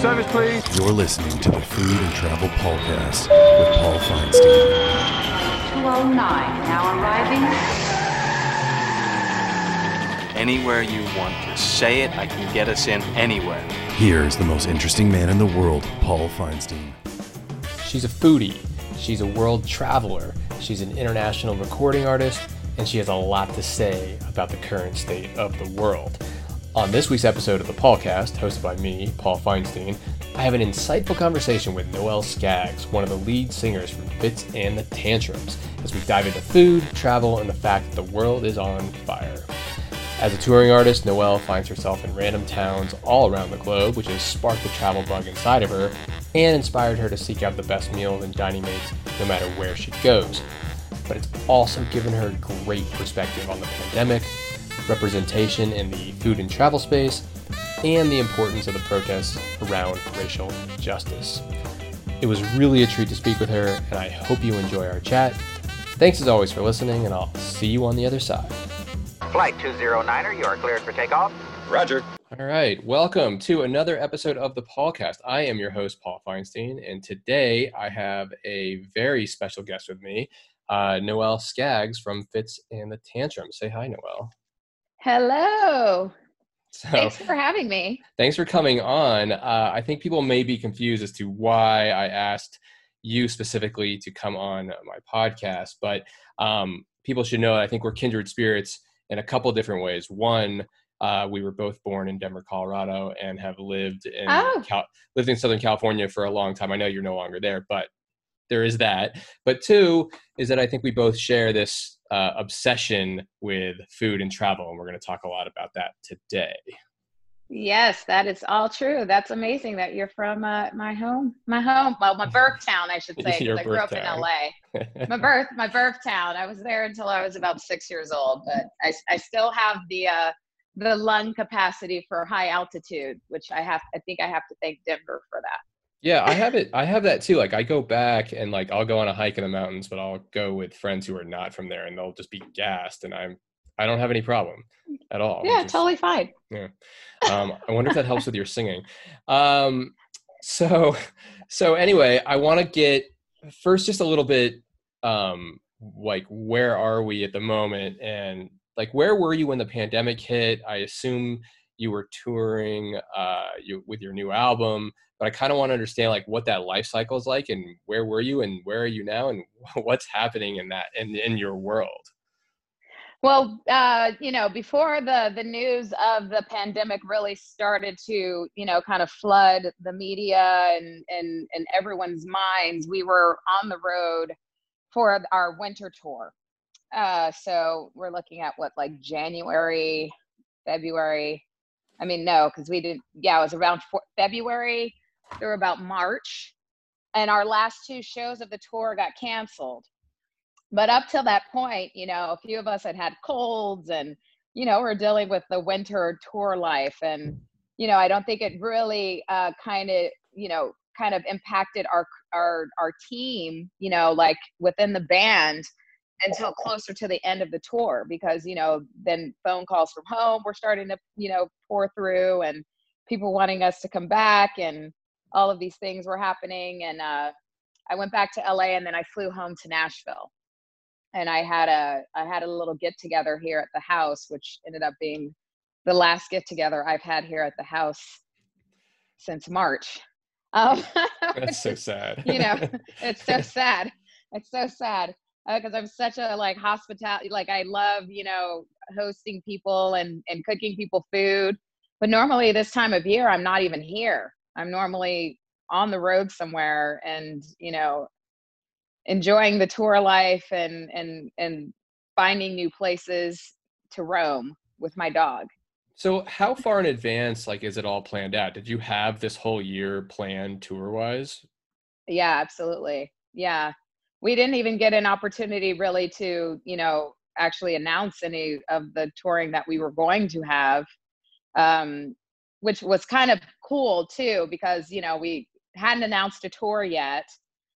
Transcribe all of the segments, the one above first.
Service, please. You're listening to the Food and Travel Podcast with Paul Feinstein. 209 now arriving. Anywhere you want to say it, I can get us in anywhere. Here's the most interesting man in the world, Paul Feinstein. She's a foodie, she's a world traveler, she's an international recording artist, and she has a lot to say about the current state of the world. On this week's episode of the Paulcast, hosted by me, Paul Feinstein, I have an insightful conversation with Noelle Scaggs, one of the lead singers from Fitz and the Tantrums, as we dive into food, travel, and the fact that the world is on fire. As a touring artist, Noelle finds herself in random towns all around the globe, which has sparked the travel bug inside of her and inspired her to seek out the best meals and dining mates no matter where she goes. But it's also given her great perspective on the pandemic, representation in the food and travel space, and the importance of the protests around racial justice. It was really a treat to speak with her, and I hope you enjoy our chat. Thanks as always for listening, and I'll see you on the other side. Flight 209er, you are cleared for takeoff. Roger. All right, welcome to another episode of the podcast. I am your host, Paul Feinstein, and today I have a very special guest with me, uh, Noelle Scaggs from Fitz and the Tantrum. Say hi, Noelle. Hello. So, Thanks for having me. thanks for coming on. Uh, I think people may be confused as to why I asked you specifically to come on my podcast, but um, people should know I think we're kindred spirits in a couple different ways. One, uh, we were both born in Denver, Colorado, and have lived in Oh. Cal- lived in Southern California for a long time. I know you're no longer there, but there is that. But two is that I think we both share this uh, obsession with food and travel, and we're going to talk a lot about that today. Yes, that is all true. That's amazing that you're from uh, my home, my home, well, my birth town, I should say, 'cause Your I grew up in. LA. My birth, my birth town. I was there until I was about six years old, but I, I still have the uh, the lung capacity for high altitude, which I have. I think I have to thank Denver for that. Yeah, I have it. I have that too. Like I go back and like I'll go on a hike in the mountains, but I'll go with friends who are not from there, and they'll just be gassed, and I'm I don't have any problem at all. yeah, Just- totally fine. Yeah. Um, I wonder if that helps with your singing. Um, so, so anyway, I want to get first just a little bit um, like where are we at the moment, and like where were you when the pandemic hit? I assume you were touring uh, you, with your new album, but I kind of want to understand like what that life cycle is like, and where were you, and where are you now, and what's happening in that in in your world. Well, uh, you know, before the the news of the pandemic really started to, you know, kind of flood the media and and and everyone's minds, we were on the road for our winter tour. Uh, so we're looking at what like January, February. I mean, no, because we didn't. Yeah, it was around for, February through about March, and our last two shows of the tour got canceled. But up till that point you know a few of us had had colds and you know we're dealing with the winter tour life. And you know i don't think it really uh, kind of you know kind of impacted our our our team you know like within the band until closer to the end of the tour because you know then phone calls from home were starting to you know pour through and people wanting us to come back and all of these things were happening and uh I went back to LA and then I flew home to Nashville and I had a I had a little get together here at the house, which ended up being the last get together I've had here at the house since March. Um, That's so sad. you know, it's so sad. It's so sad because I'm such a like hospitality. Like I love you know hosting people and and cooking people food. But normally this time of year, I'm not even here. I'm normally on the road somewhere, and you know, enjoying the tour life and and and finding new places to roam with my dog. So how far in advance like is it all planned out? Did you have this whole year planned tour wise? Yeah, absolutely. Yeah. We didn't even get an opportunity really to, you know, actually announce any of the touring that we were going to have. Um, which was kind of cool too, because, you know, we hadn't announced a tour yet.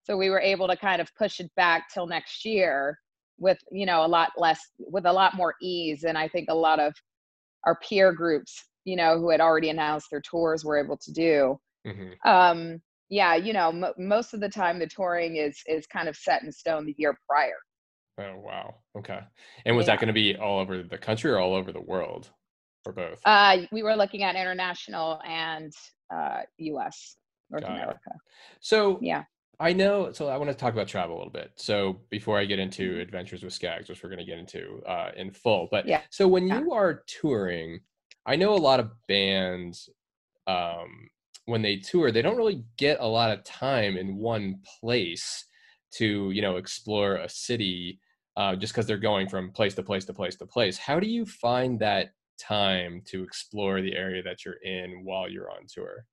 So we were able to kind of push it back till next year with, you know, a lot less, with a lot more ease. And I think a lot of our peer groups, you know, who had already announced their tours were able to do. hmm Um, yeah, you know, mo most of the time the touring is is kind of set in stone the year prior. Oh wow. Okay. And was that going to be all over the country or all over the world, or both? Uh, we were looking at international and uh, U.S. North Got it. America. So Yeah. I know. So I want to talk about travel a little bit. So before I get into Mhm. Adventures with Scaggs, which we're going to get into uh, in full, but Yeah. so when Yeah. you are touring, I know a lot of bands um, when they tour, they don't really get a lot of time in one place to you know explore a city uh, just because they're going from place to place to place to place. How do you find that time to explore the area that you're in while you're on tour?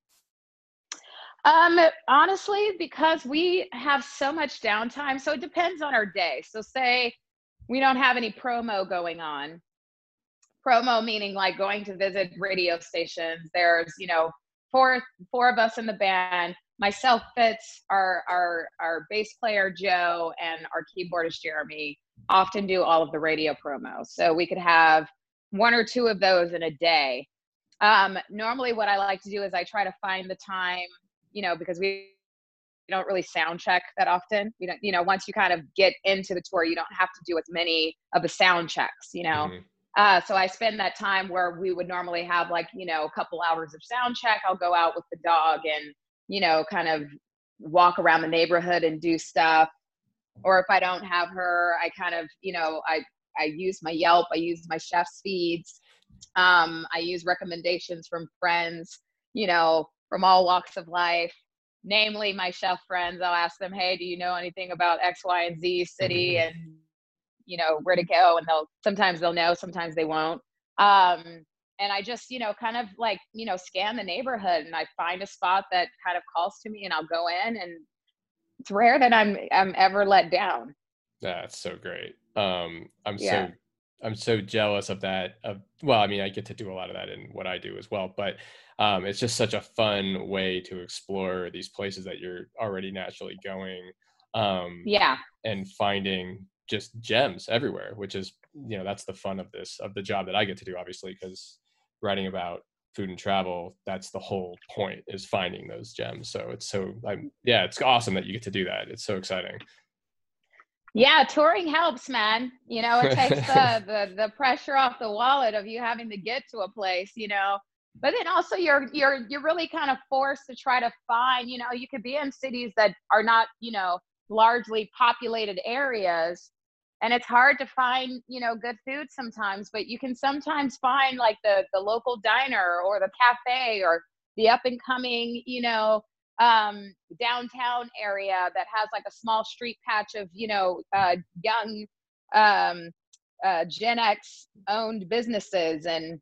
Um, honestly, because we have so much downtime, so it depends on our day. So say we don't have any promo going on. Promo meaning like going to visit radio stations. There's, you know, four four of us in the band. Myself, Fitz, our our our bass player Joe, and our keyboardist Jeremy often do all of the radio promos. So we could have one or two of those in a day. Um, normally, what I like to do is I try to find the time you know, because we don't really sound check that often. We don't, you know, once you kind of get into the tour, you don't have to do as many of the sound checks, you know. Mhm. Uh, so I spend that time where we would normally have like, you know, a couple hours of sound check. I'll go out with the dog and, you know, kind of walk around the neighborhood and do stuff. Or if I don't have her, I kind of, you know, I I use my Yelp, I use my chef's feeds, um, I use recommendations from friends, you know, from all walks of life, namely my chef friends. I'll ask them, hey, do you know anything about X, Y, and Z city Mhm. and you know where to go? And they'll sometimes they'll know, sometimes they won't. Um, and I just, you know, kind of like, you know, scan the neighborhood and I find a spot that kind of calls to me and I'll go in and it's rare that I'm I'm ever let down. That's so great. Um, I'm Yeah. so I'm so jealous of that. Of well, I mean, I get to do a lot of that in what I do as well, but um, it's just such a fun way to explore these places that you're already naturally going, um, Yeah. and finding just gems everywhere. Which is, you know, that's the fun of this of the job that I get to do, obviously, because writing about food and travel, that's the whole point is finding those gems. So it's so, I'm, yeah, it's awesome that you get to do that. It's so exciting. Yeah, touring helps, man. You know, it takes the, the the pressure off the wallet of you having to get to a place, you know. But then also you're you're you're really kind of forced to try to find, you know, you could be in cities that are not, you know, largely populated areas and it's hard to find, you know, good food sometimes, but you can sometimes find like the the local diner or the cafe or the up and coming, you know, um, downtown area that has like a small street patch of you know uh, young um, uh, Gen X owned businesses and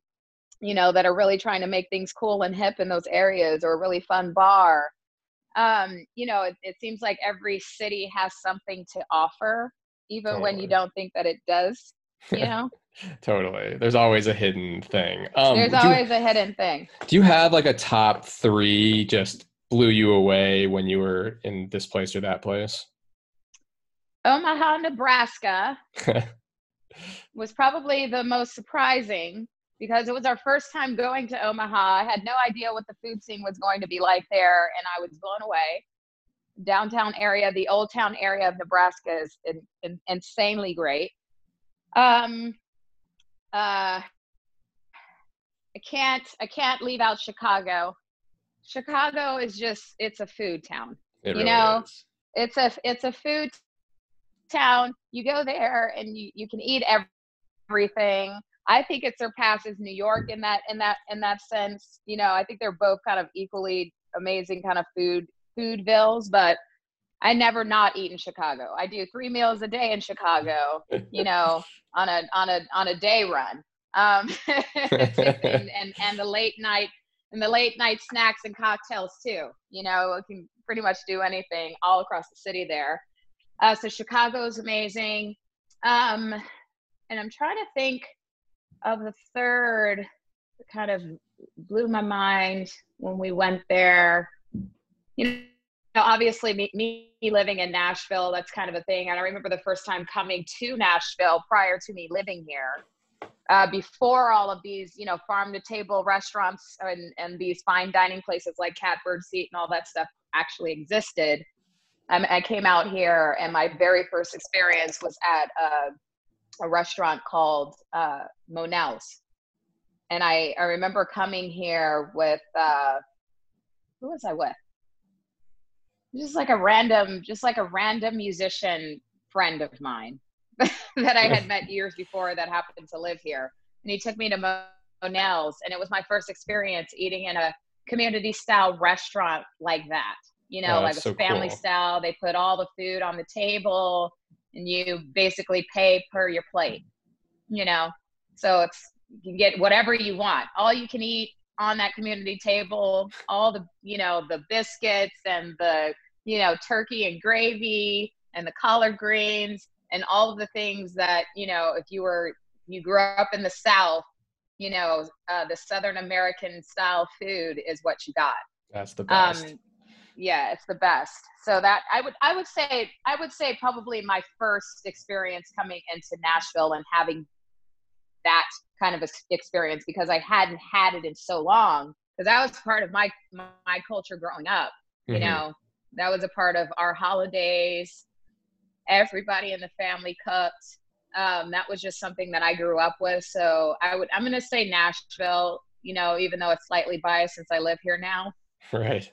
you know that are really trying to make things cool and hip in those areas or a really fun bar. Um, you know, it, it seems like every city has something to offer, even when you don't think that it does. You know, Totally. There's always a hidden thing. Um, there's always a hidden thing. do you have like a top three just blew you away when you were in this place or that place? Omaha, Nebraska was probably the most surprising because it was our first time going to Omaha. I had no idea what the food scene was going to be like there, and I was blown away. Downtown area, the old town area of Nebraska is in, in, insanely great. Um, uh, I can't, I can't leave out Chicago. Chicago is just, it's a food town It You really know, is. it's a it's a food town. You go there and you, you can eat everything. I think it surpasses New York in that in that in that sense. You know, I think they're both kind of equally amazing kind of food food foodvilles, but I never not eat in Chicago. I do three meals a day in Chicago. You know, on a on a on a day run. Um, and, and and the late night and the late night snacks and cocktails too. You know, it can pretty much do anything all across the city there. Uh, so Chicago is amazing. Um, and I'm trying to think of the third that kind of blew my mind when we went there. You know, obviously me, me living in Nashville, that's kind of a thing. And I remember the first time coming to Nashville prior to me living here. Uh, before all of these, you know, farm to table restaurants and, and these fine dining places like Catbird Seat and all that stuff actually existed. Um, I came out here, and my very first experience was at a, a restaurant called uh. And I, I remember coming here with, uh, who was I with? Just like a random, just like a random musician friend of mine that I had met years before that happened to live here. And he took me to Monell's, and it was my first experience eating in a community style restaurant like that. You know, Oh, like a so family cool. style. They put all the food on the table, and you basically pay per your plate. You know, so it's you can get whatever you want. All you can eat on that community table. All the you know the biscuits and the you know turkey and gravy and the collard greens and all of the things that you know if you were you grew up in the south you know uh, the southern american style food is what you got That's the best. um yeah it's the best so that i would i would say i would say probably my first experience coming into nashville and having that kind of experience because i hadn't had it in so long because that was part of my my culture growing up you Mhm. know that was a part of our holidays everybody in the family cooked um, that was just something that i grew up with so i would i'm going to say nashville you know even though it's slightly biased since i live here now Right.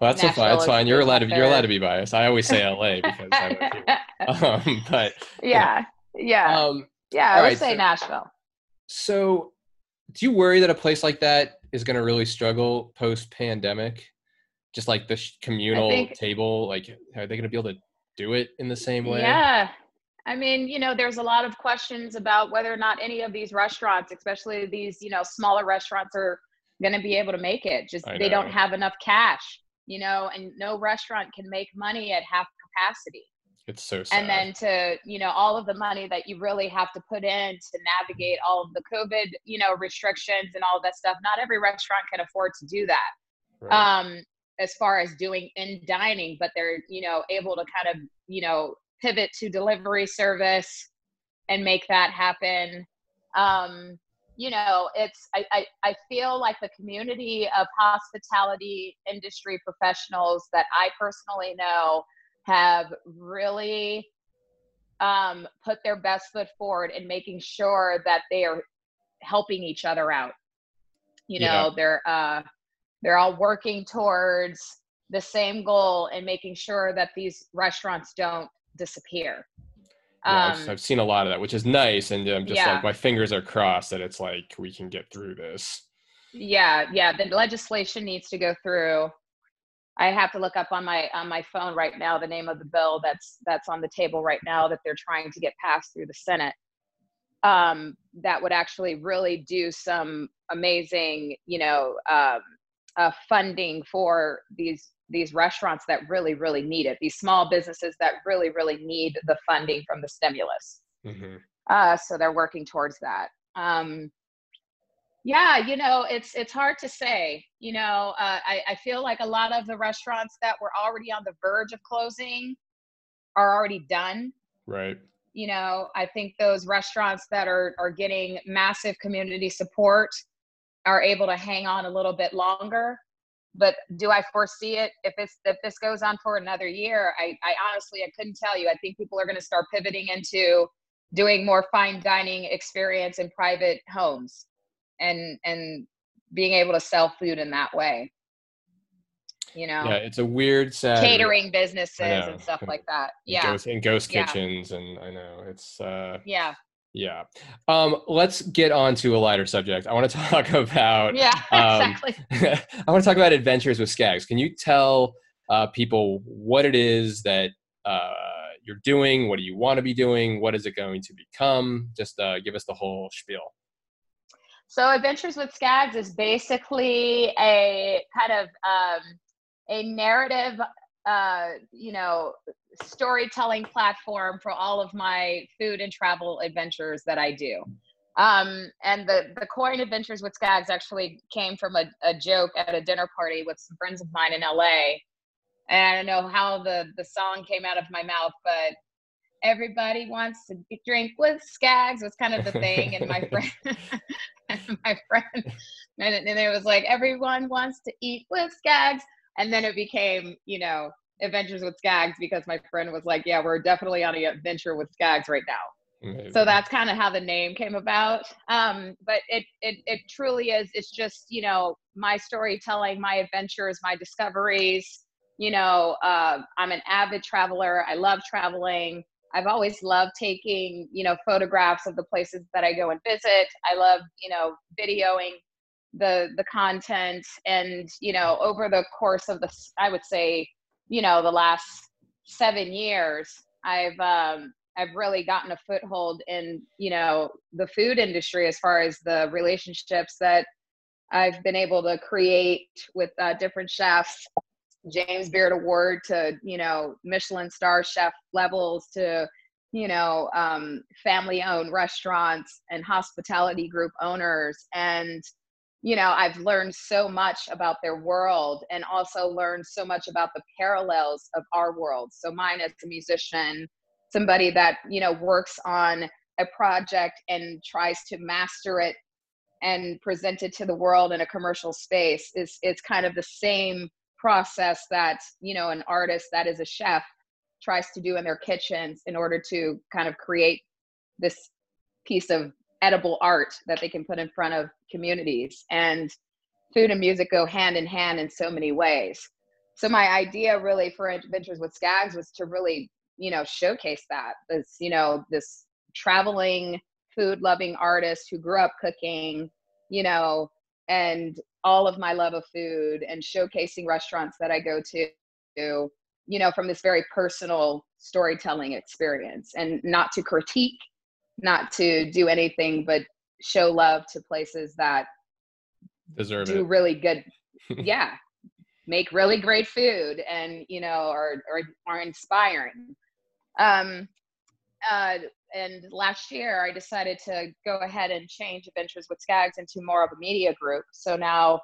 Well, that's fine. That's fine. You're allowed to. up You're allowed to be biased. I always say LA because I live here. Um, but yeah yeah um, yeah i would right, say so- nashville so do you worry that a place like that is going to really struggle post pandemic? Just like the communal think- table, like are they going to be able to do it in the same way? Yeah. I mean, you know, there's a lot of questions about whether or not any of these restaurants, especially these, you know, smaller restaurants are going to be able to make it. Just they don't have enough cash, you know, and no restaurant can make money at half capacity. It's so sad. And then to, you know, all of the money that you really have to put in to navigate all of the COVID, you know, restrictions and all that stuff. Not every restaurant can afford to do that Right. um as far as doing in dining but they're you know able to kind of you know pivot to delivery service and make that happen um you know it's I, I i feel like the community of hospitality industry professionals that i personally know have really um put their best foot forward in making sure that they are helping each other out you know Yeah. they're uh they're all working towards the same goal and making sure that these restaurants don't disappear. Yeah, Um, I've, seen a lot of that, which is nice, and I'm just yeah. like my fingers are crossed that it's like we can get through this. yeah, yeah, the legislation needs to go through. I have to look up on my on my phone right now the name of the bill that's that's on the table right now that they're trying to get passed through the Senate. Um, that would actually really do some amazing, you know, um, uh, funding for these these restaurants that really really need it. These small businesses that really really need the funding from the stimulus. hmm uh, so they're working towards that um, yeah you know it's it's hard to say you know uh, I, I feel like a lot of the restaurants that were already on the verge of closing are already done Right. you know i think those restaurants that are are getting massive community support are able to hang on a little bit longer. But do i foresee it if it's if this goes on for another year? I i honestly i couldn't tell you. I think people are going to start pivoting into doing more fine dining experience in private homes and and being able to sell food in that way. You know? Yeah, it's a weird, sad catering businesses and stuff like that. And yeah. ghost, and ghost Yeah. kitchens, and I know it's uh, yeah yeah. Um, let's get on to a lighter subject. I want to talk about yeah Um, exactly I want to talk about adventures with Scaggs. Can you tell uh, people what it is that uh, you're doing? What do you want to be doing? What is it going to become? Just uh, give us the whole spiel. So Adventures with Scaggs is basically a kind of um, a narrative, uh, you know, storytelling platform for all of my food and travel adventures that I do. Um, and the the coin Adventures with Scaggs actually came from a, a joke at a dinner party with some friends of mine in LA. And I don't know how the the song came out of my mouth, but everybody wants to drink with Scaggs was kind of the thing, and my friend, and my friend, and, and it was like everyone wants to eat with Scaggs. and then it became, you know, Adventures with Scaggs because my friend was like, "Yeah, we're definitely on an adventure with Scaggs right now." Amazing. so that's kind of how the name came about um, but it, it it truly is it's just you know my storytelling my adventures my discoveries you know uh, i'm an avid traveler i love traveling i've always loved taking you know photographs of the places that i go and visit i love you know videoing the the content and you know over the course of the i would say you know the last seven years i've um, I've really gotten a foothold in, you know, the food industry as far as the relationships that I've been able to create with uh, different chefs, James Beard Award to, you know, Michelin star chef levels to, you know, um, family owned restaurants and hospitality group owners. And, you know, I've learned so much about their world and also learned so much about the parallels of our world. So mine as a musician, somebody that you know works on a project and tries to master it and present it to the world in a commercial space is it's kind of the same process that you know an artist that is a chef tries to do in their kitchens in order to kind of create this piece of edible art that they can put in front of communities. And food and music go hand in hand in so many ways. So my idea really for adventures with Scaggs was to really you know showcase that. This you know this traveling food loving artist who grew up cooking you know and all of my love of food and showcasing restaurants that i go to you know from this very personal storytelling experience and not to critique not to do anything but show love to places that Deserve it. do it. really good yeah make really great food and you know are are, are inspiring um, uh, and last year, I decided to go ahead and change Adventures with Scaggs into more of a media group. So now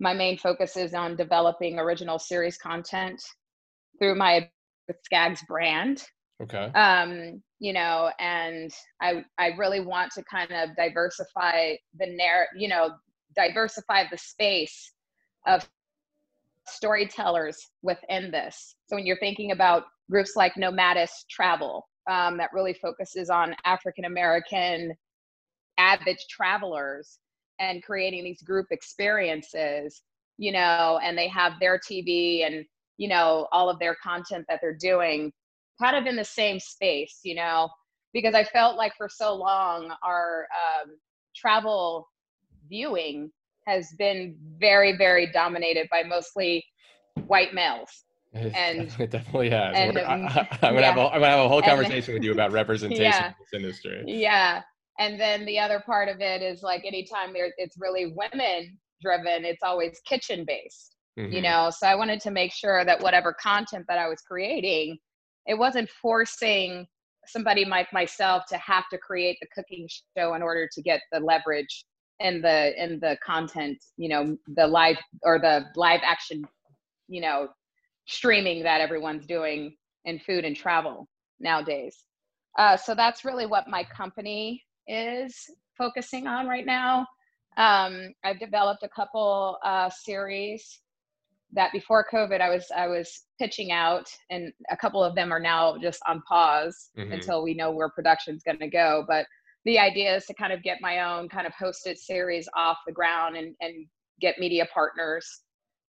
my main focus is on developing original series content through my Scaggs brand. Okay. Um, you know, and I I really want to kind of diversify the narrative, you know, diversify the space of storytellers within this. So when you're thinking about groups like Nomadness Travel, um, that really focuses on African American avid travelers and creating these group experiences, you know, and they have their TV and, you know, all of their content that they're doing kind of in the same space, you know, because I felt like for so long our um, travel viewing has been very, very dominated by mostly white males. And- it definitely has. and, I, um, am gonna have a, yeah. I'm gonna have a whole conversation with you about representation Yeah. in this industry. Yeah. And then the other part of it is like anytime there it's really women driven, it's always kitchen based. You Mhm. know, so I wanted to make sure that whatever content that I was creating, it wasn't forcing somebody like myself to have to create the cooking show in order to get the leverage in the in the content, you know, the live or the live action, you know, streaming that everyone's doing in food and travel nowadays. Uh, so that's really what my company is focusing on right now. Um, I've developed a couple uh, series that before COVID I was I was pitching out, and a couple of them are now just on pause Mhm. until we know where production's going to go. But the idea is to kind of get my own kind of hosted series off the ground and and get media partners,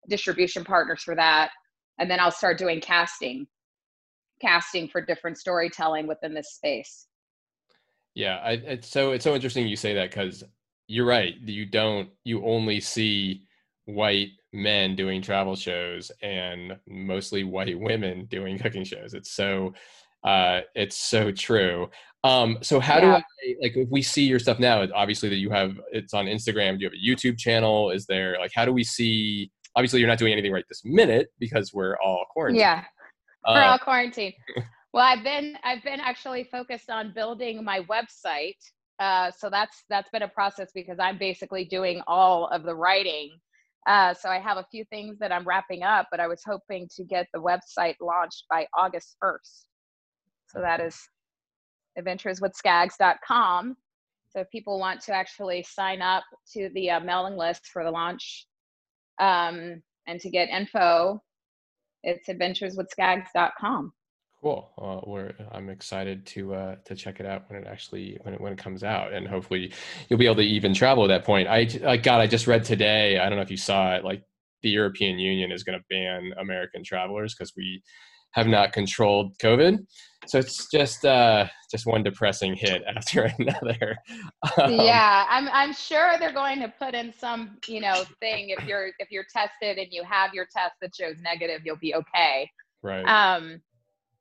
distribution partners for that, and then I'll start doing casting, casting for different storytelling within this space. Yeah, I, it's so it's so interesting you say that because you're right. You don't you only see white men doing travel shows and mostly white women doing cooking shows. It's so uh, it's so true. Um, so how do I like if we see your stuff now? Obviously, that you have it's on Instagram. Do you have a YouTube channel? Is there like how do we see? Obviously, you're not doing anything right this minute because we're all quarantined. Yeah, we're Uh, all quarantined. well, I've been I've been actually focused on building my website. Uh, so that's that's been a process because I'm basically doing all of the writing. Uh, so I have a few things that I'm wrapping up, but I was hoping to get the website launched by August 1st. So that is adventureswithscaggs.com. So if people want to actually sign up to the uh, mailing list for the launch um, and to get info, it's adventureswithscaggs.com. Cool. Uh, we're, I'm excited to uh, to check it out when it actually when it when it comes out, and hopefully you'll be able to even travel at that point. I like God, I just read today. I don't know if you saw it. Like the European Union is going to ban American travelers because we have not controlled COVID. So it's just uh, just one depressing hit after another. Um, yeah, I'm I'm sure they're going to put in some you know thing if you're if you're tested and you have your test that shows negative, you'll be okay. Right. Um,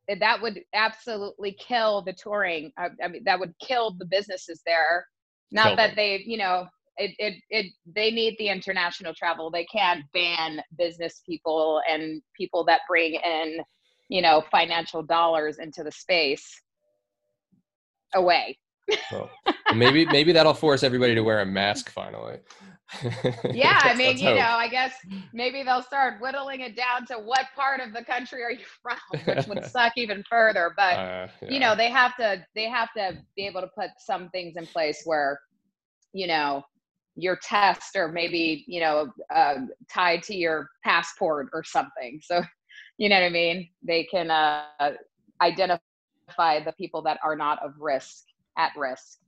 Eh, that would absolutely kill the touring. I, I mean, that would kill the businesses there. Not that they, you know, it, it, it, they need the international travel. They can't ban business people and people that bring in, you know, financial dollars into the space away. So maybe maybe that'll force everybody to wear a mask finally. Yeah, I mean, you hope. know, I guess maybe they'll start whittling it down to what part of the country are you from, which would suck even further. But Uh, you know they have to they have to be able to put some things in place where you know your test or maybe you know uh, tied to your passport or something so you know what i mean they can uh, identify the people that are not of risk at risk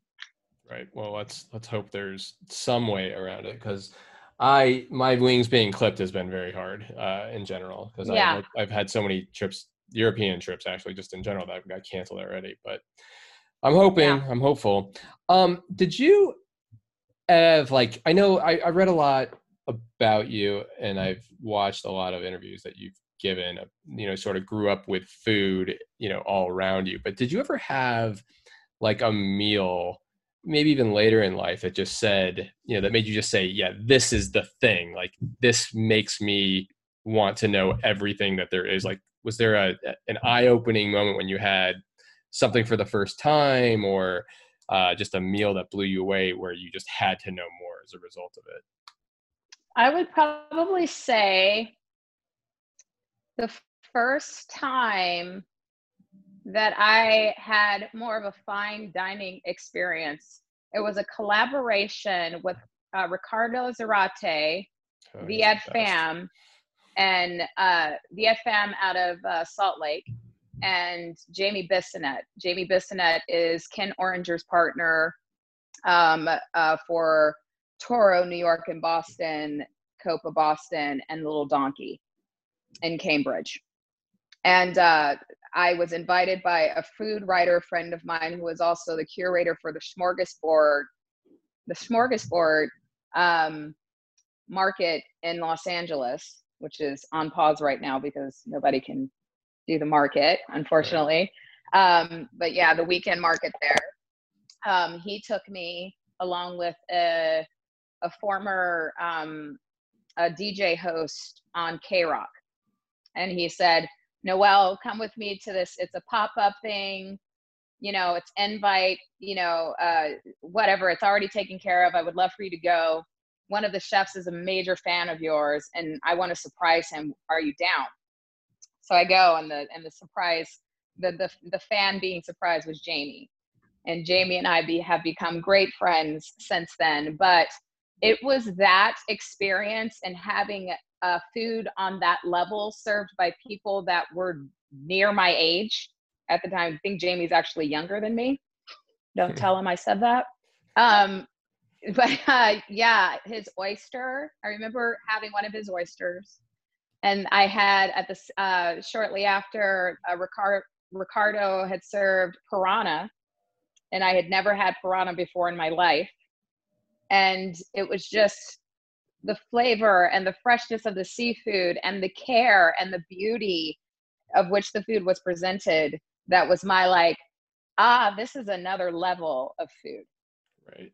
Right. Well, let's let's hope there's some way around it because I my wings being clipped has been very hard uh, in general because Yeah. I've, I've had so many trips, European trips actually, just in general that I've got canceled already. But I'm hoping, Yeah. I'm hopeful. Um, did you have like I know I, I read a lot about you and I've watched a lot of interviews that you've given. uh, You know, sort of grew up with food, you know, all around you. But did you ever have like a meal? Maybe even later in life that just said, you know, that made you just say, yeah, this is the thing. Like this makes me want to know everything that there is. Like, was there a an eye opening moment when you had something for the first time, or uh, just a meal that blew you away where you just had to know more as a result of it? i would probably say the first time that I had more of a fine dining experience. It was a collaboration with uh, Ricardo Zarate, Oh, the Ed. Fam, and uh, Viet Pham out of uh, Salt Lake, and Jamie Bissonnette. Jamie Bissonnette is Ken Oringer's partner um, uh, for Toro, New York, and Boston, Coppa Boston, and Little Donkey in Cambridge. And uh, I was invited by a food writer friend of mine who was also the curator for the Smorgasburg, the Smorgasburg um, market in Los Angeles, which is on pause right now because nobody can do the market, unfortunately. Um, but yeah, the weekend market there. Um, he took me along with a, a former um, a DJ host on KROQ. And he said, Noelle, come with me to this. It's a pop up thing. You know, it's invite, you know, uh, whatever. It's already taken care of. I would love for you to go. One of the chefs is a major fan of yours, and I want to surprise him. Are you down? So I go, and the and the surprise, the the the fan being surprised was Jamie, and Jamie and I be, have become great friends since then. But it was that experience and having uh, food on that level served by people that were near my age at the time. I think Jamie's actually younger than me. Don't tell him I said that. Um, but uh, yeah, his oyster. I remember having one of his oysters, and I had at this uh, shortly after uh, Ricardo, Ricardo had served piranha, and I had never had piranha before in my life, and it was just the flavor and the freshness of the seafood and the care and the beauty of which the food was presented that was my like ah this is another level of food Right.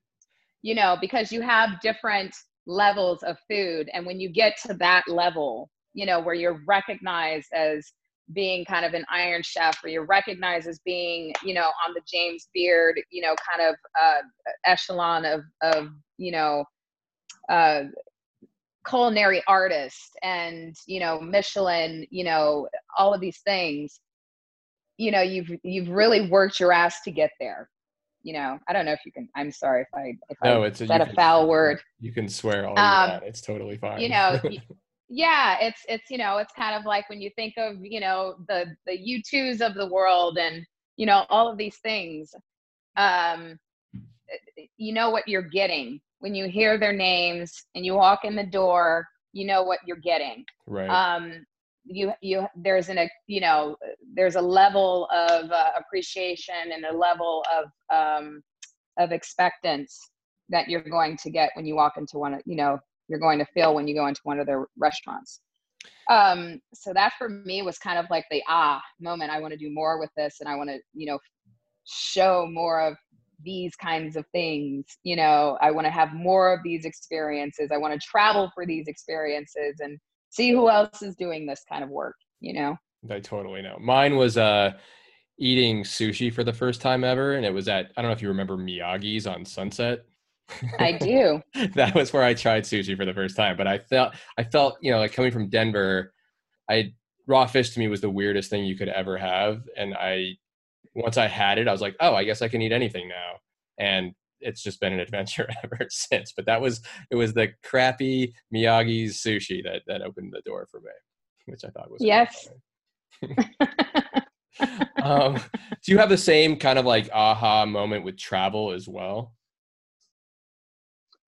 you know because you have different levels of food and when you get to that level you know where you're recognized as being kind of an iron chef or you're recognized as being you know on the james beard you know kind of uh echelon of of you know uh culinary artist and you know michelin you know all of these things you know you've you've really worked your ass to get there. You know i don't know if you can i'm sorry if i if No, i it's a, said a can- foul word. You can swear all Um, you want. It's totally fine. you know yeah it's it's you know it's kind of like when you think of you know the the u2s of the world and you know all of these things. Um you know what you're getting when you hear their names and you walk in the door you know what you're getting. Right. um you you there's an a you know there's a level of uh, appreciation and a level of um of expectance that you're going to get when you walk into one of you know you're going to feel when you go into one of their restaurants. Um so that for me was kind of like the ah moment. I want to do more with this and i want to you know show more of these kinds of things you know i want to have more of these experiences i want to travel for these experiences and see who else is doing this kind of work you know I totally know. Mine was uh eating sushi for the first time ever, and it was at I don't know if you remember Miyagi's on Sunset. i do that was where I tried sushi for the first time. But I felt I felt you know like coming from Denver, I raw fish to me was the weirdest thing you could ever have, and I once I had it, I was like, oh, I guess I can eat anything now, and it's just been an adventure ever since. But that was it was the crappy Miyagi's sushi that that opened the door for me, which I thought was Yes. um, do you have the same kind of like aha moment with travel as well?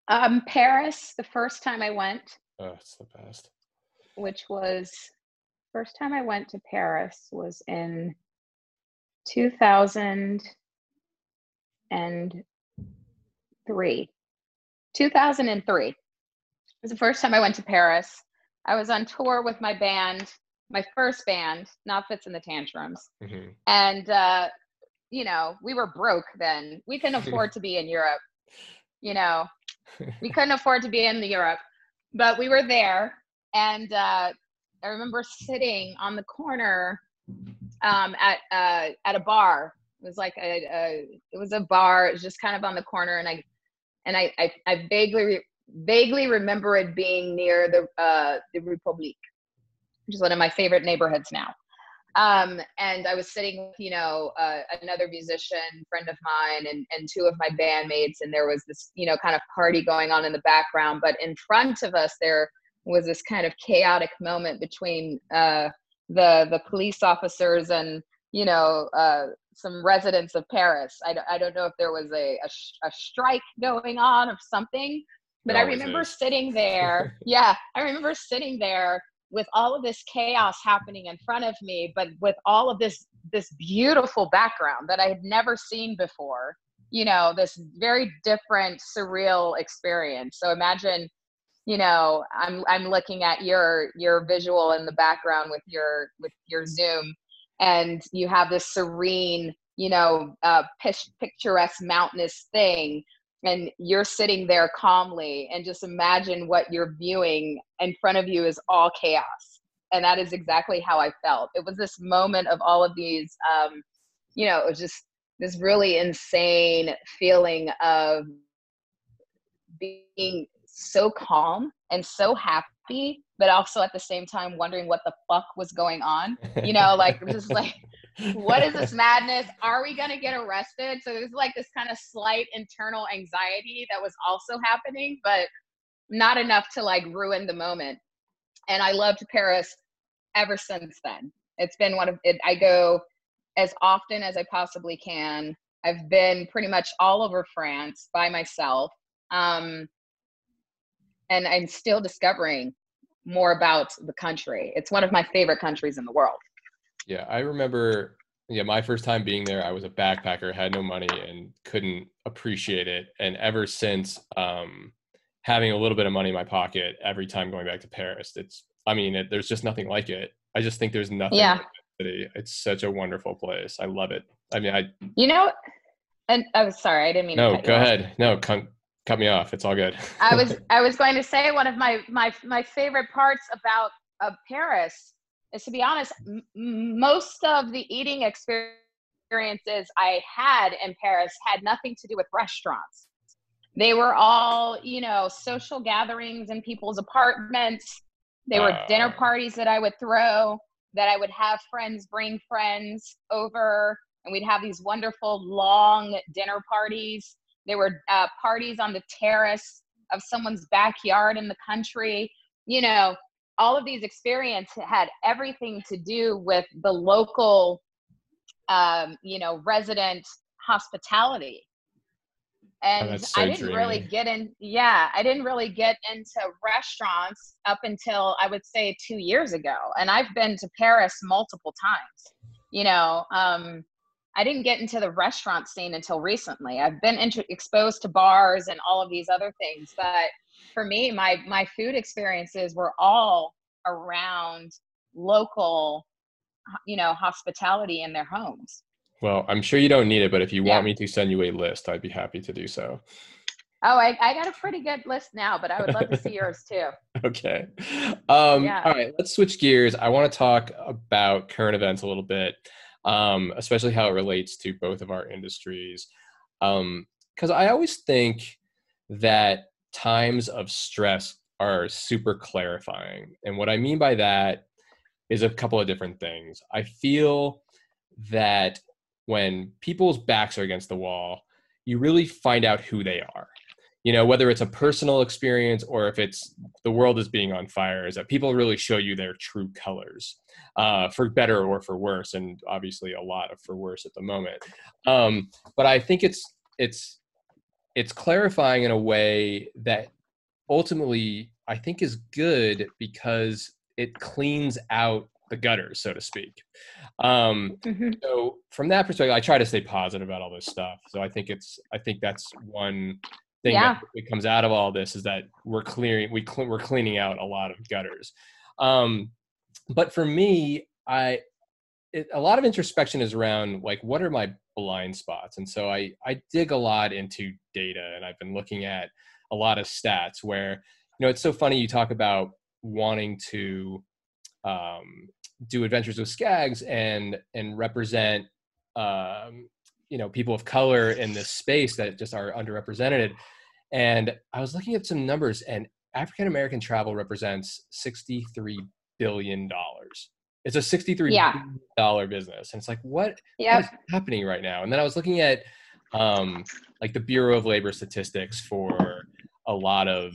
um paris the first time i went Oh, it's the best. which was first time I went to Paris was in 2003. 2003 it was the first time I went to Paris. I was on tour with my band, my first band, not Fitz and the Tantrums, hmm and uh, you know we were broke then. We couldn't afford to be in Europe. You know, we couldn't afford to be in the Europe, but we were there, and uh, I remember sitting on the corner um, at uh, at a bar. It was like a, a it was a bar. It was just kind of on the corner, and I and I I, I vaguely re- vaguely remember it being near the uh, the Republique, which is one of my favorite neighborhoods now. Um, and I was sitting with you know uh, another musician friend of mine and and two of my bandmates, and there was this you know kind of party going on in the background, but in front of us there was this kind of chaotic moment between uh, the the police officers and you know uh, some residents of Paris. I, don't- I don't know if there was a, a, sh- a strike going on of something, but I remember sitting there. yeah, I remember sitting there with all of this chaos happening in front of me, but with all of this this beautiful background that I had never seen before. You know, this very different, surreal experience. So imagine you know i'm i'm looking at your your visual in the background with your with your zoom and you have this serene you know uh pic- picturesque mountainous thing and you're sitting there calmly and just imagine what you're viewing in front of you is all chaos. And that is exactly how i felt. It was this moment of all of these um you know it was just this really insane feeling of being so calm and so happy, but also at the same time wondering what the fuck was going on. You know, like just like what is this madness? Are we gonna get arrested? So there's like this kind of slight internal anxiety that was also happening, but not enough to like ruin the moment. And I loved Paris ever since then. It's been one of it. I go as often as I possibly can. I've been pretty much all over France by myself. Um, and I'm still discovering more about the country. It's one of my favorite countries in the world. Yeah, I remember. Yeah, my first time being there, I was a backpacker, had no money, and couldn't appreciate it. And ever since, um, having a little bit of money in my pocket every time going back to Paris, it's. I mean, it, there's just nothing like it. I just think there's nothing. Yeah. Like city. It's such a wonderful place. I love it. I mean, I You know, and I was sorry, I didn't mean to no. Go ahead. No, cut, cut me off. It's all good. I was I was going to say one of my my my favorite parts about of Paris is to be honest, m- most of the eating experiences I had in Paris had nothing to do with restaurants. They were all, you know, social gatherings in people's apartments. They were dinner Ah. parties that I would throw. that I would have friends bring friends over, and we'd have these wonderful long dinner parties. There were uh, parties on the terrace of someone's backyard in the country. You know, all of these experiences had everything to do with the local, um, you know, resident hospitality and Oh, so I didn't really get in. Yeah, I didn't really get into restaurants up until I would say two years ago, and I've been to Paris multiple times. You know, um, I didn't get into the restaurant scene until recently. I've been exposed to bars and all of these other things, but for me, my my food experiences were all around local, you know, hospitality in their homes. Well, I'm sure you don't need it, but if you Yeah. want me to send you a list, I'd be happy to do so. Oh, I, I got a pretty good list now, but I would love to see yours too. Okay. Um, Yeah. All right, let's switch gears. I want to talk about current events a little bit, um, especially how it relates to both of our industries. Because I always think that times of stress are super clarifying. And what I mean by that is a couple of different things. I feel that when people's backs are against the wall, you really find out who they are. You know, whether it's a personal experience or if it's the world is being on fire, is that people really show you their true colors, uh, for better or for worse, and obviously a lot of for worse at the moment. Um, but I think it's it's it's clarifying in a way that ultimately I think is good because it cleans out the gutters, so to speak. Um, Mhm. so from that perspective, I try to stay positive about all this stuff. So I think it's I think that's one thing Yeah. that comes out of all this is that we're clearing we cle we're cleaning out a lot of gutters. Um, but for me, I it, a lot of introspection is around like what are my blind spots, and so I I dig a lot into data, and I've been looking at a lot of stats where you know it's so funny you talk about wanting to um, do adventures with Scaggs and and represent um, you know people of color in this space that just are underrepresented and i was looking at some numbers and african american travel represents 63 billion dollars it's a 63 Yeah. billion dollar business and it's like what what Yep. is happening right now? And then I was looking at um, like the Bureau of Labor statistics for a lot of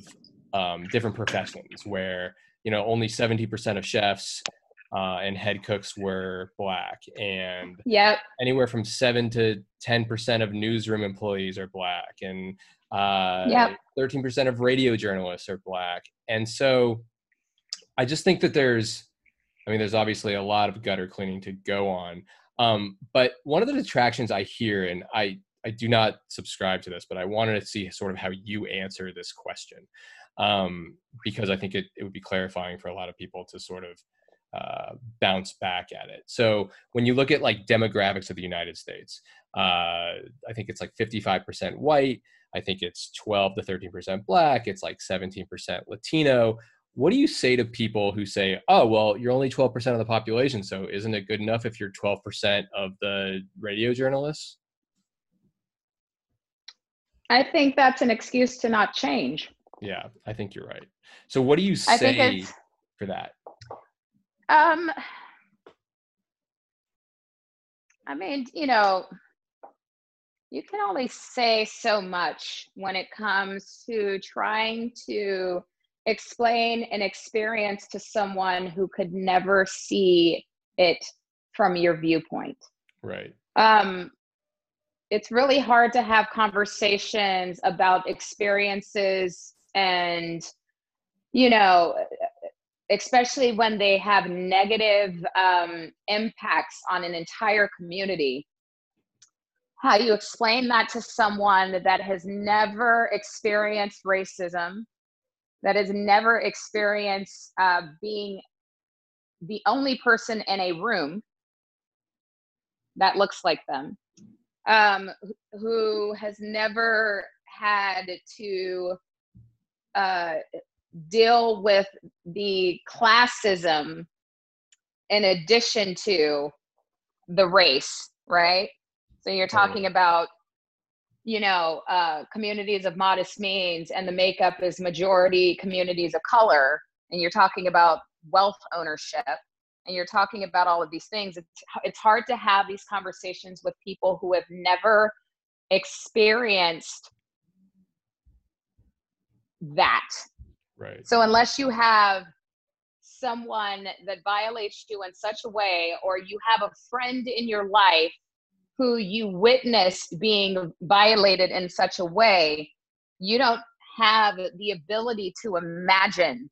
um, different professions, where you know only seventy percent of chefs uh, and head cooks were black, and Yep. anywhere from seven to ten percent of newsroom employees are black, and uh, Yep. thirteen percent of radio journalists are black, and so I just think that there's, I mean, there's obviously a lot of gutter cleaning to go on, um, but one of the detractions I hear, and I I do not subscribe to this, but I wanted to see sort of how you answer this question, um, because I think it, it would be clarifying for a lot of people to sort of uh, bounce back at it. So when you look at like demographics of the United States, uh, I think it's like 55% white. I think it's 12 to 13% black. It's like 17% Latino. What do you say to people who say, oh, well, you're only 12% of the population, so isn't it good enough if you're 12% of the radio journalists? I think that's an excuse to not change. Yeah, I think you're right. So what do you say for that? um I mean, you know, you can only say so much when it comes to trying to explain an experience to someone who could never see it from your viewpoint. Right. um, it's really hard to have conversations about experiences and you know especially when they have negative um, impacts on an entire community how you explain that to someone that has never experienced racism that has never experienced uh, being the only person in a room that looks like them um, who has never had to uh, deal with the classism in addition to the race, right? So you're talking about, you know, uh, communities of modest means, and the makeup is majority communities of color, and you're talking about wealth ownership, and you're talking about all of these things, it's it's hard to have these conversations with people who have never experienced that. Right. So unless you have someone that violates you in such a way, or you have a friend in your life who you witnessed being violated in such a way, you don't have the ability to imagine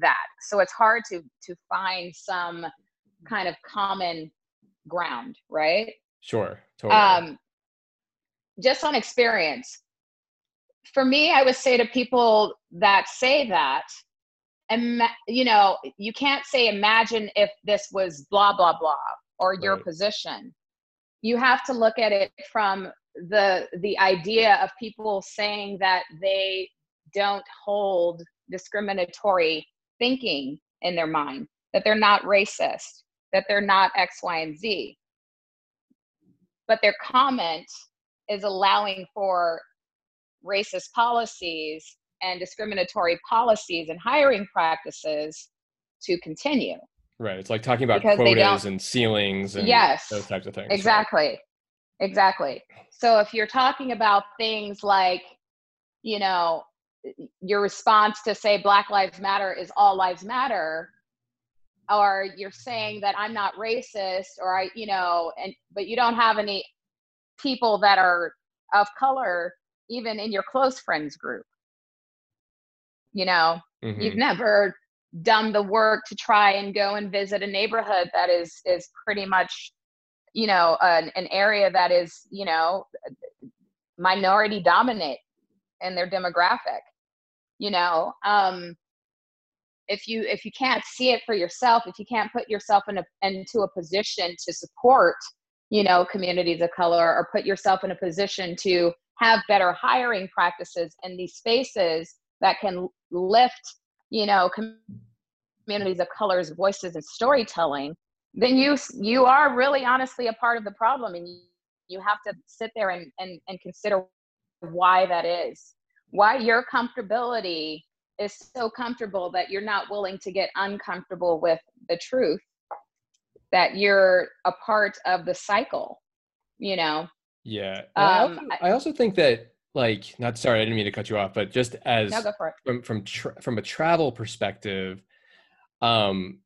that. So it's hard to to find some kind of common ground, right? Sure. Totally. Um, just on experience. For me, I would say to people that say that, ima- you know, you can't say imagine if this was blah blah blah or your Right. position. You have to look at it from the the idea of people saying that they don't hold discriminatory thinking in their mind, that they're not racist, that they're not X, Y, and Z. But their comment is allowing for racist policies and discriminatory policies and hiring practices to continue. Right. It's like talking about because quotas and ceilings and Yes. those types of things. Exactly. Exactly. So if you're talking about things like, you know, your response to say Black Lives Matter is all lives matter, or you're saying that I'm not racist, or I, you know, and but you don't have any people that are of color even in your close friends group. You know, Mhm. you've never done the work to try and go and visit a neighborhood that is is pretty much you know an, an area that is you know minority dominant in their demographic you know? Um if you if you can't see it for yourself if you can't put yourself in a into a position to support you know communities of color or put yourself in a position to have better hiring practices in these spaces that can lift you know communities of colors voices and storytelling then you you are really honestly a part of the problem and you, have to sit there and, and and consider why that is why your comfortability is so comfortable that you're not willing to get uncomfortable with the truth that you're a part of the cycle you know Yeah. And I, Um, also, I also think that like not sorry, I didn't mean to cut you off, but just as no go for it. from from tra- from a travel perspective, um,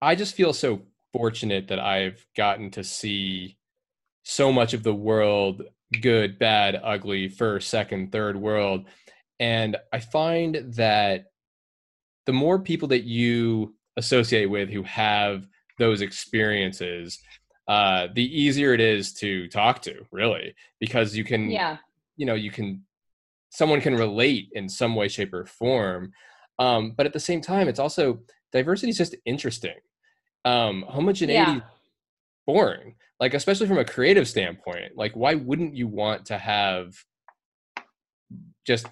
I just feel so fortunate that I've gotten to see so much of the world, good, bad, ugly, first, second, third world, and I find that the more people that you associate with who have those experiences, uh, the easier it is to talk to, really, because you can yeah you know you can someone can relate in some way shape or form um, but at the same time it's also diversity is just interesting um, homogeneity Yeah. is boring like especially from a creative standpoint like why wouldn't you want to have just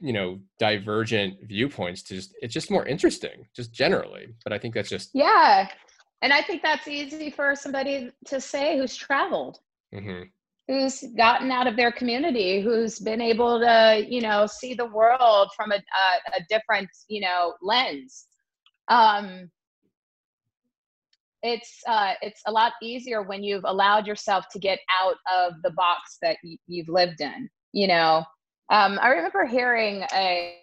you know divergent viewpoints to just it's just more interesting just generally but i think that's just yeah and i think that's easy for somebody to say who's traveled mhm. Who's gotten out of their community, who's been able to, you know, see the world from a, a, a different, you know, lens. Um, it's uh, it's a lot easier when you've allowed yourself to get out of the box that y- you've lived in. You know, um, I remember hearing a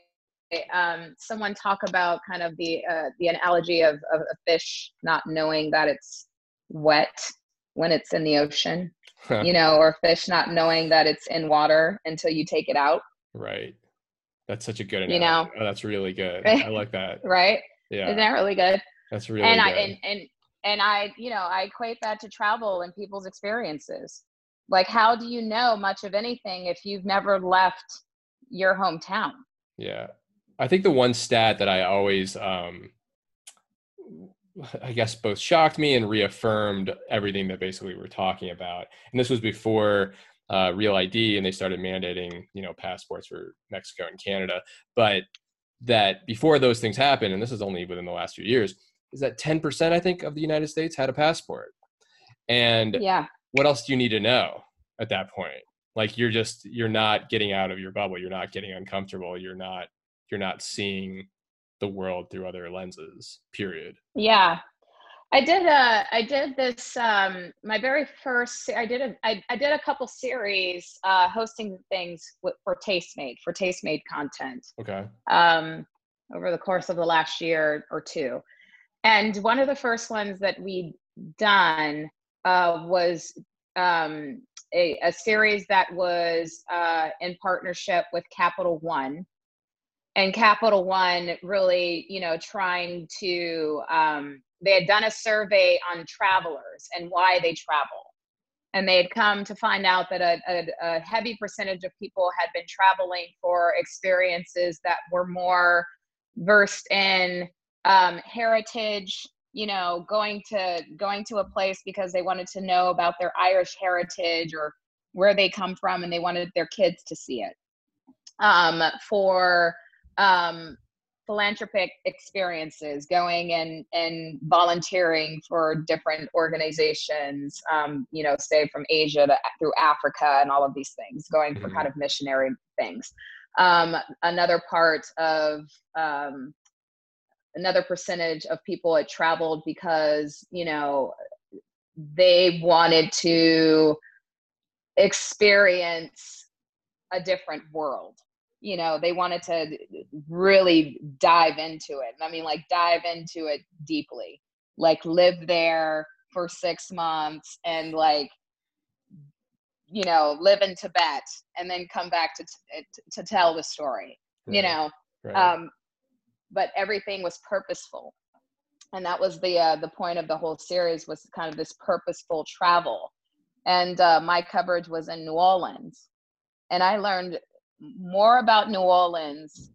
um, someone talk about kind of the uh, the analogy of, of a fish not knowing that it's wet when it's in the ocean you know, or fish not knowing that it's in water until you take it out, right that's such a good You know? oh, that's really good i like that right? yeah Isn't that really good? that's really and I and, and and I, you know, I equate that to travel and people's experiences. Like, how do you know much of anything if you've never left your hometown? Yeah. I think the one stat that I always um I guess both shocked me and reaffirmed everything that basically we're talking about. And this was before uh, Real ID and they started mandating, you know, passports for Mexico and Canada. But that before those things happened, and this is only within the last few years, is that 10% I think of the United States had a passport. And Yeah, what else do you need to know at that point like you're just you're not getting out of your bubble you're not getting uncomfortable you're not you're not seeing the world through other lenses period yeah. I did a I did this um my very first I did a I, I did a couple series uh hosting things with, for Tastemade for Tastemade content Okay. um over the course of the last year or two. And one of the first ones that we done uh was um a, a series that was uh in partnership with Capital One and Capital One really, you know, trying to, um, they had done a survey on travelers and why they travel. And they had come to find out that a, a, a heavy percentage of people had been traveling for experiences that were more versed in um, heritage, you know, going to going to a place because they wanted to know about their Irish heritage or where they come from, and they wanted their kids to see it. Um, for um, philanthropic experiences, going and and volunteering for different organizations. Um, you know, say from Asia to through Africa and all of these things, going for Mhm. kind of missionary things. Um, another part of um, another percentage of people had traveled because you know they wanted to experience a different world you know they wanted to really dive into it. I mean like dive into it deeply. Like live there for six months and like you know live in tibet and then come back to t- to tell the story you know? Right. um but everything was purposeful. And that was the uh, the point of the whole series was kind of this purposeful travel. And uh, my coverage was in new orleans. And i learned more about new orleans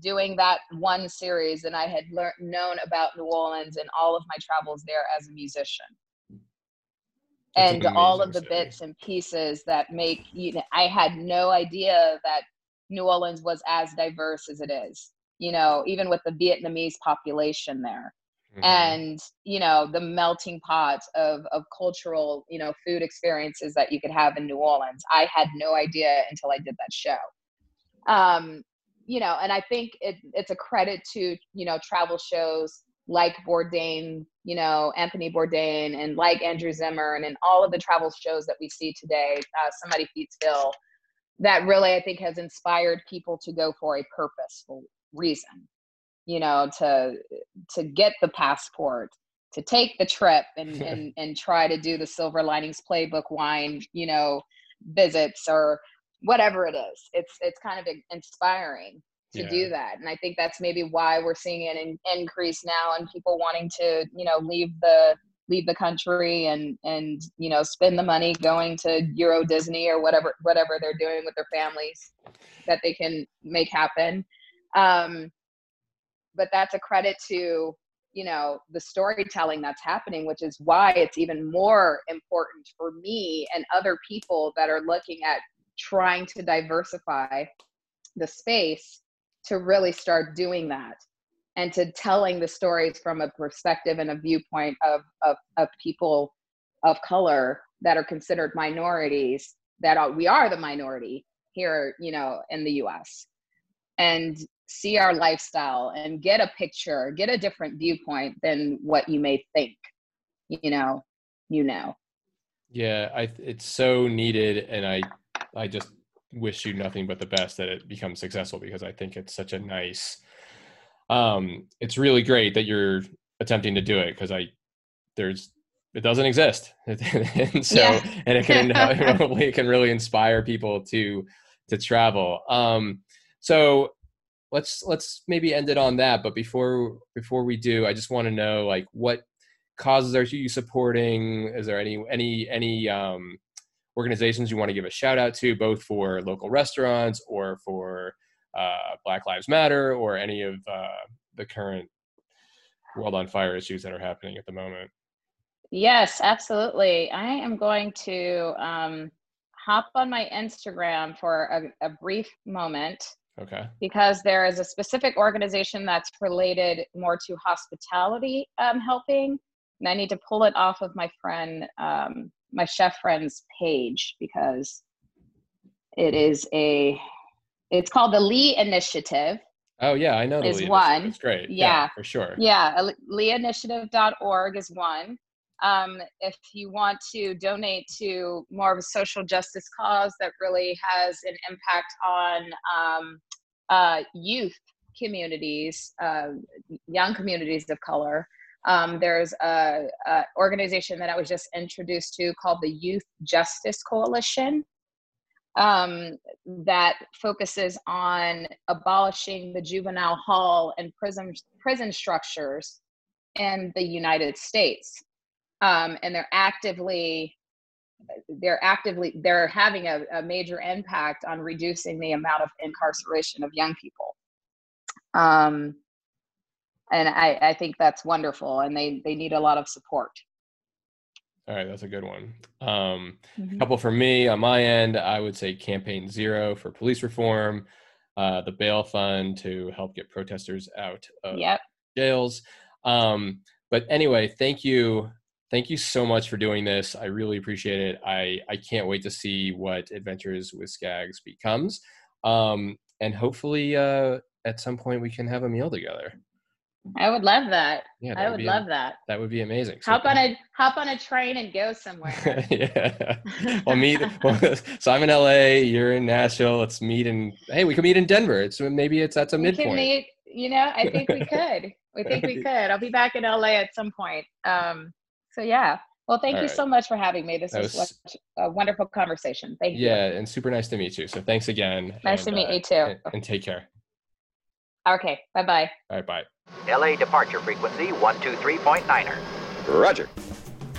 doing that one series than i had learned known about new orleans in all of my travels there as a musician. An and all of the bits and pieces that make you know, i had no idea that new orleans was as diverse as it is you know even with the vietnamese population there. Mhm. and you know the melting pot of of cultural you know food experiences that you could have in new orleans i had no idea until i did that show um you know and i think it, it's a credit to you know travel shows like bourdain you know anthony bourdain and like andrew zimmern and all of the travel shows that we see today uh, somebody feeds phil that really i think has inspired people to go for a purposeful reason you know to to get the passport to take the trip and and and try to do the silver linings playbook wine you know visits or whatever it is it's it's kind of inspiring to Yeah. do that and i think that's maybe why we're seeing an in, increase now and people wanting to you know leave the leave the country and and you know spend the money going to euro disney or whatever whatever they're doing with their families that they can make happen um but that's a credit to you know the storytelling that's happening which is why it's even more important for me and other people that are looking at trying to diversify the space to really start doing that and to telling the stories from a perspective and a viewpoint of of, of people of color that are considered minorities that are, we are the minority here you know in the us and see our lifestyle and get a picture get a different viewpoint than what you may think you know you know. Yeah, I it's so needed, and I I just wish you nothing but the best that it becomes successful because I think it's such a nice. Um, it's really great that you're attempting to do it because I there's it doesn't exist, and so Yeah. and it can hopefully it can really inspire people to to travel. Um, so let's let's maybe end it on that. But before before we do, I just want to know like what causes are you supporting? Is there any any any um, organizations you want to give a shout out to, both for local restaurants or for uh, Black Lives Matter or any of uh, the current world on fire issues that are happening at the moment? yes absolutely i am going to um, hop on my instagram for a, a brief moment Okay. because there is a specific organization that's related more to hospitality um, helping and i need to pull it off of my friend um, my chef friend's page because it is a it's called the lee initiative Oh yeah, I know the Is Lee one. It's great. Yeah. for sure. Yeah, leainitiative.org is one. Um, if you want to donate to more of a social justice cause that really has an impact on um, uh, youth communities, uh, young communities of color, um, there's a, a organization that I was just introduced to called the Youth Justice Coalition um, that focuses on abolishing the juvenile hall and prison prison structures in the United States, um, and they're actively they're actively they're having a, a major impact on reducing the amount of incarceration of young people. Um, and I, I think that's wonderful, and they they need a lot of support. All right, that's a good one. Um, a couple for me on my end, I would say Campaign Zero for police reform, uh, the bail fund to help get protesters out of Yep. jails. Um, but anyway, thank you, thank you so much for doing this. I really appreciate it. I I can't wait to see what Adventures with Scaggs becomes, um, and hopefully uh, at some point we can have a meal together. I would love that. Yeah, that I would would love that. that would be amazing. So- Hop on a hop on a train and go somewhere. yeah. Well, meet. Well, so I'm in LA. You're in Nashville. Let's meet in. Hey, we can meet in Denver. It's maybe it's that's a midpoint. we midpoint. can meet. You know, I think we could. We think we could. I'll be back in LA at some point. Um, so yeah. Well, thank All you right. so much for having me. This was, was- such a wonderful conversation. Thank you. yeah, and super nice to meet you. So thanks again. Nice to meet uh, you too. And, and take care. Okay. Bye bye. All right, bye. LA departure frequency 123.9er. Roger.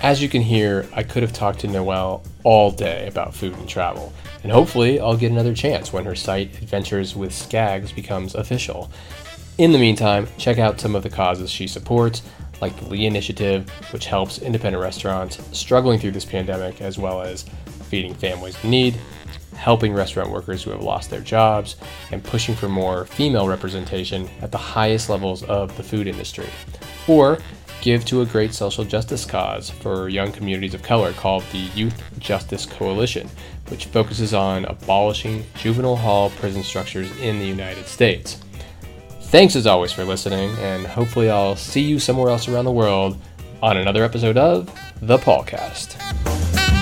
As you can hear, I could have talked to Noelle all day about food and travel, and hopefully I'll get another chance when her site Adventures with Scaggs becomes official. In the meantime, check out some of the causes she supports, like the Lee Initiative, which helps independent restaurants struggling through this pandemic as well as feeding families in need, helping restaurant workers who have lost their jobs, and pushing for more female representation at the highest levels of the food industry. Or give to a great social justice cause for young communities of color called the Youth Justice Coalition, which focuses on abolishing juvenile hall prison structures in the United States. Thanks as always for listening, and hopefully I'll see you somewhere else around the world on another episode of The Paulcast.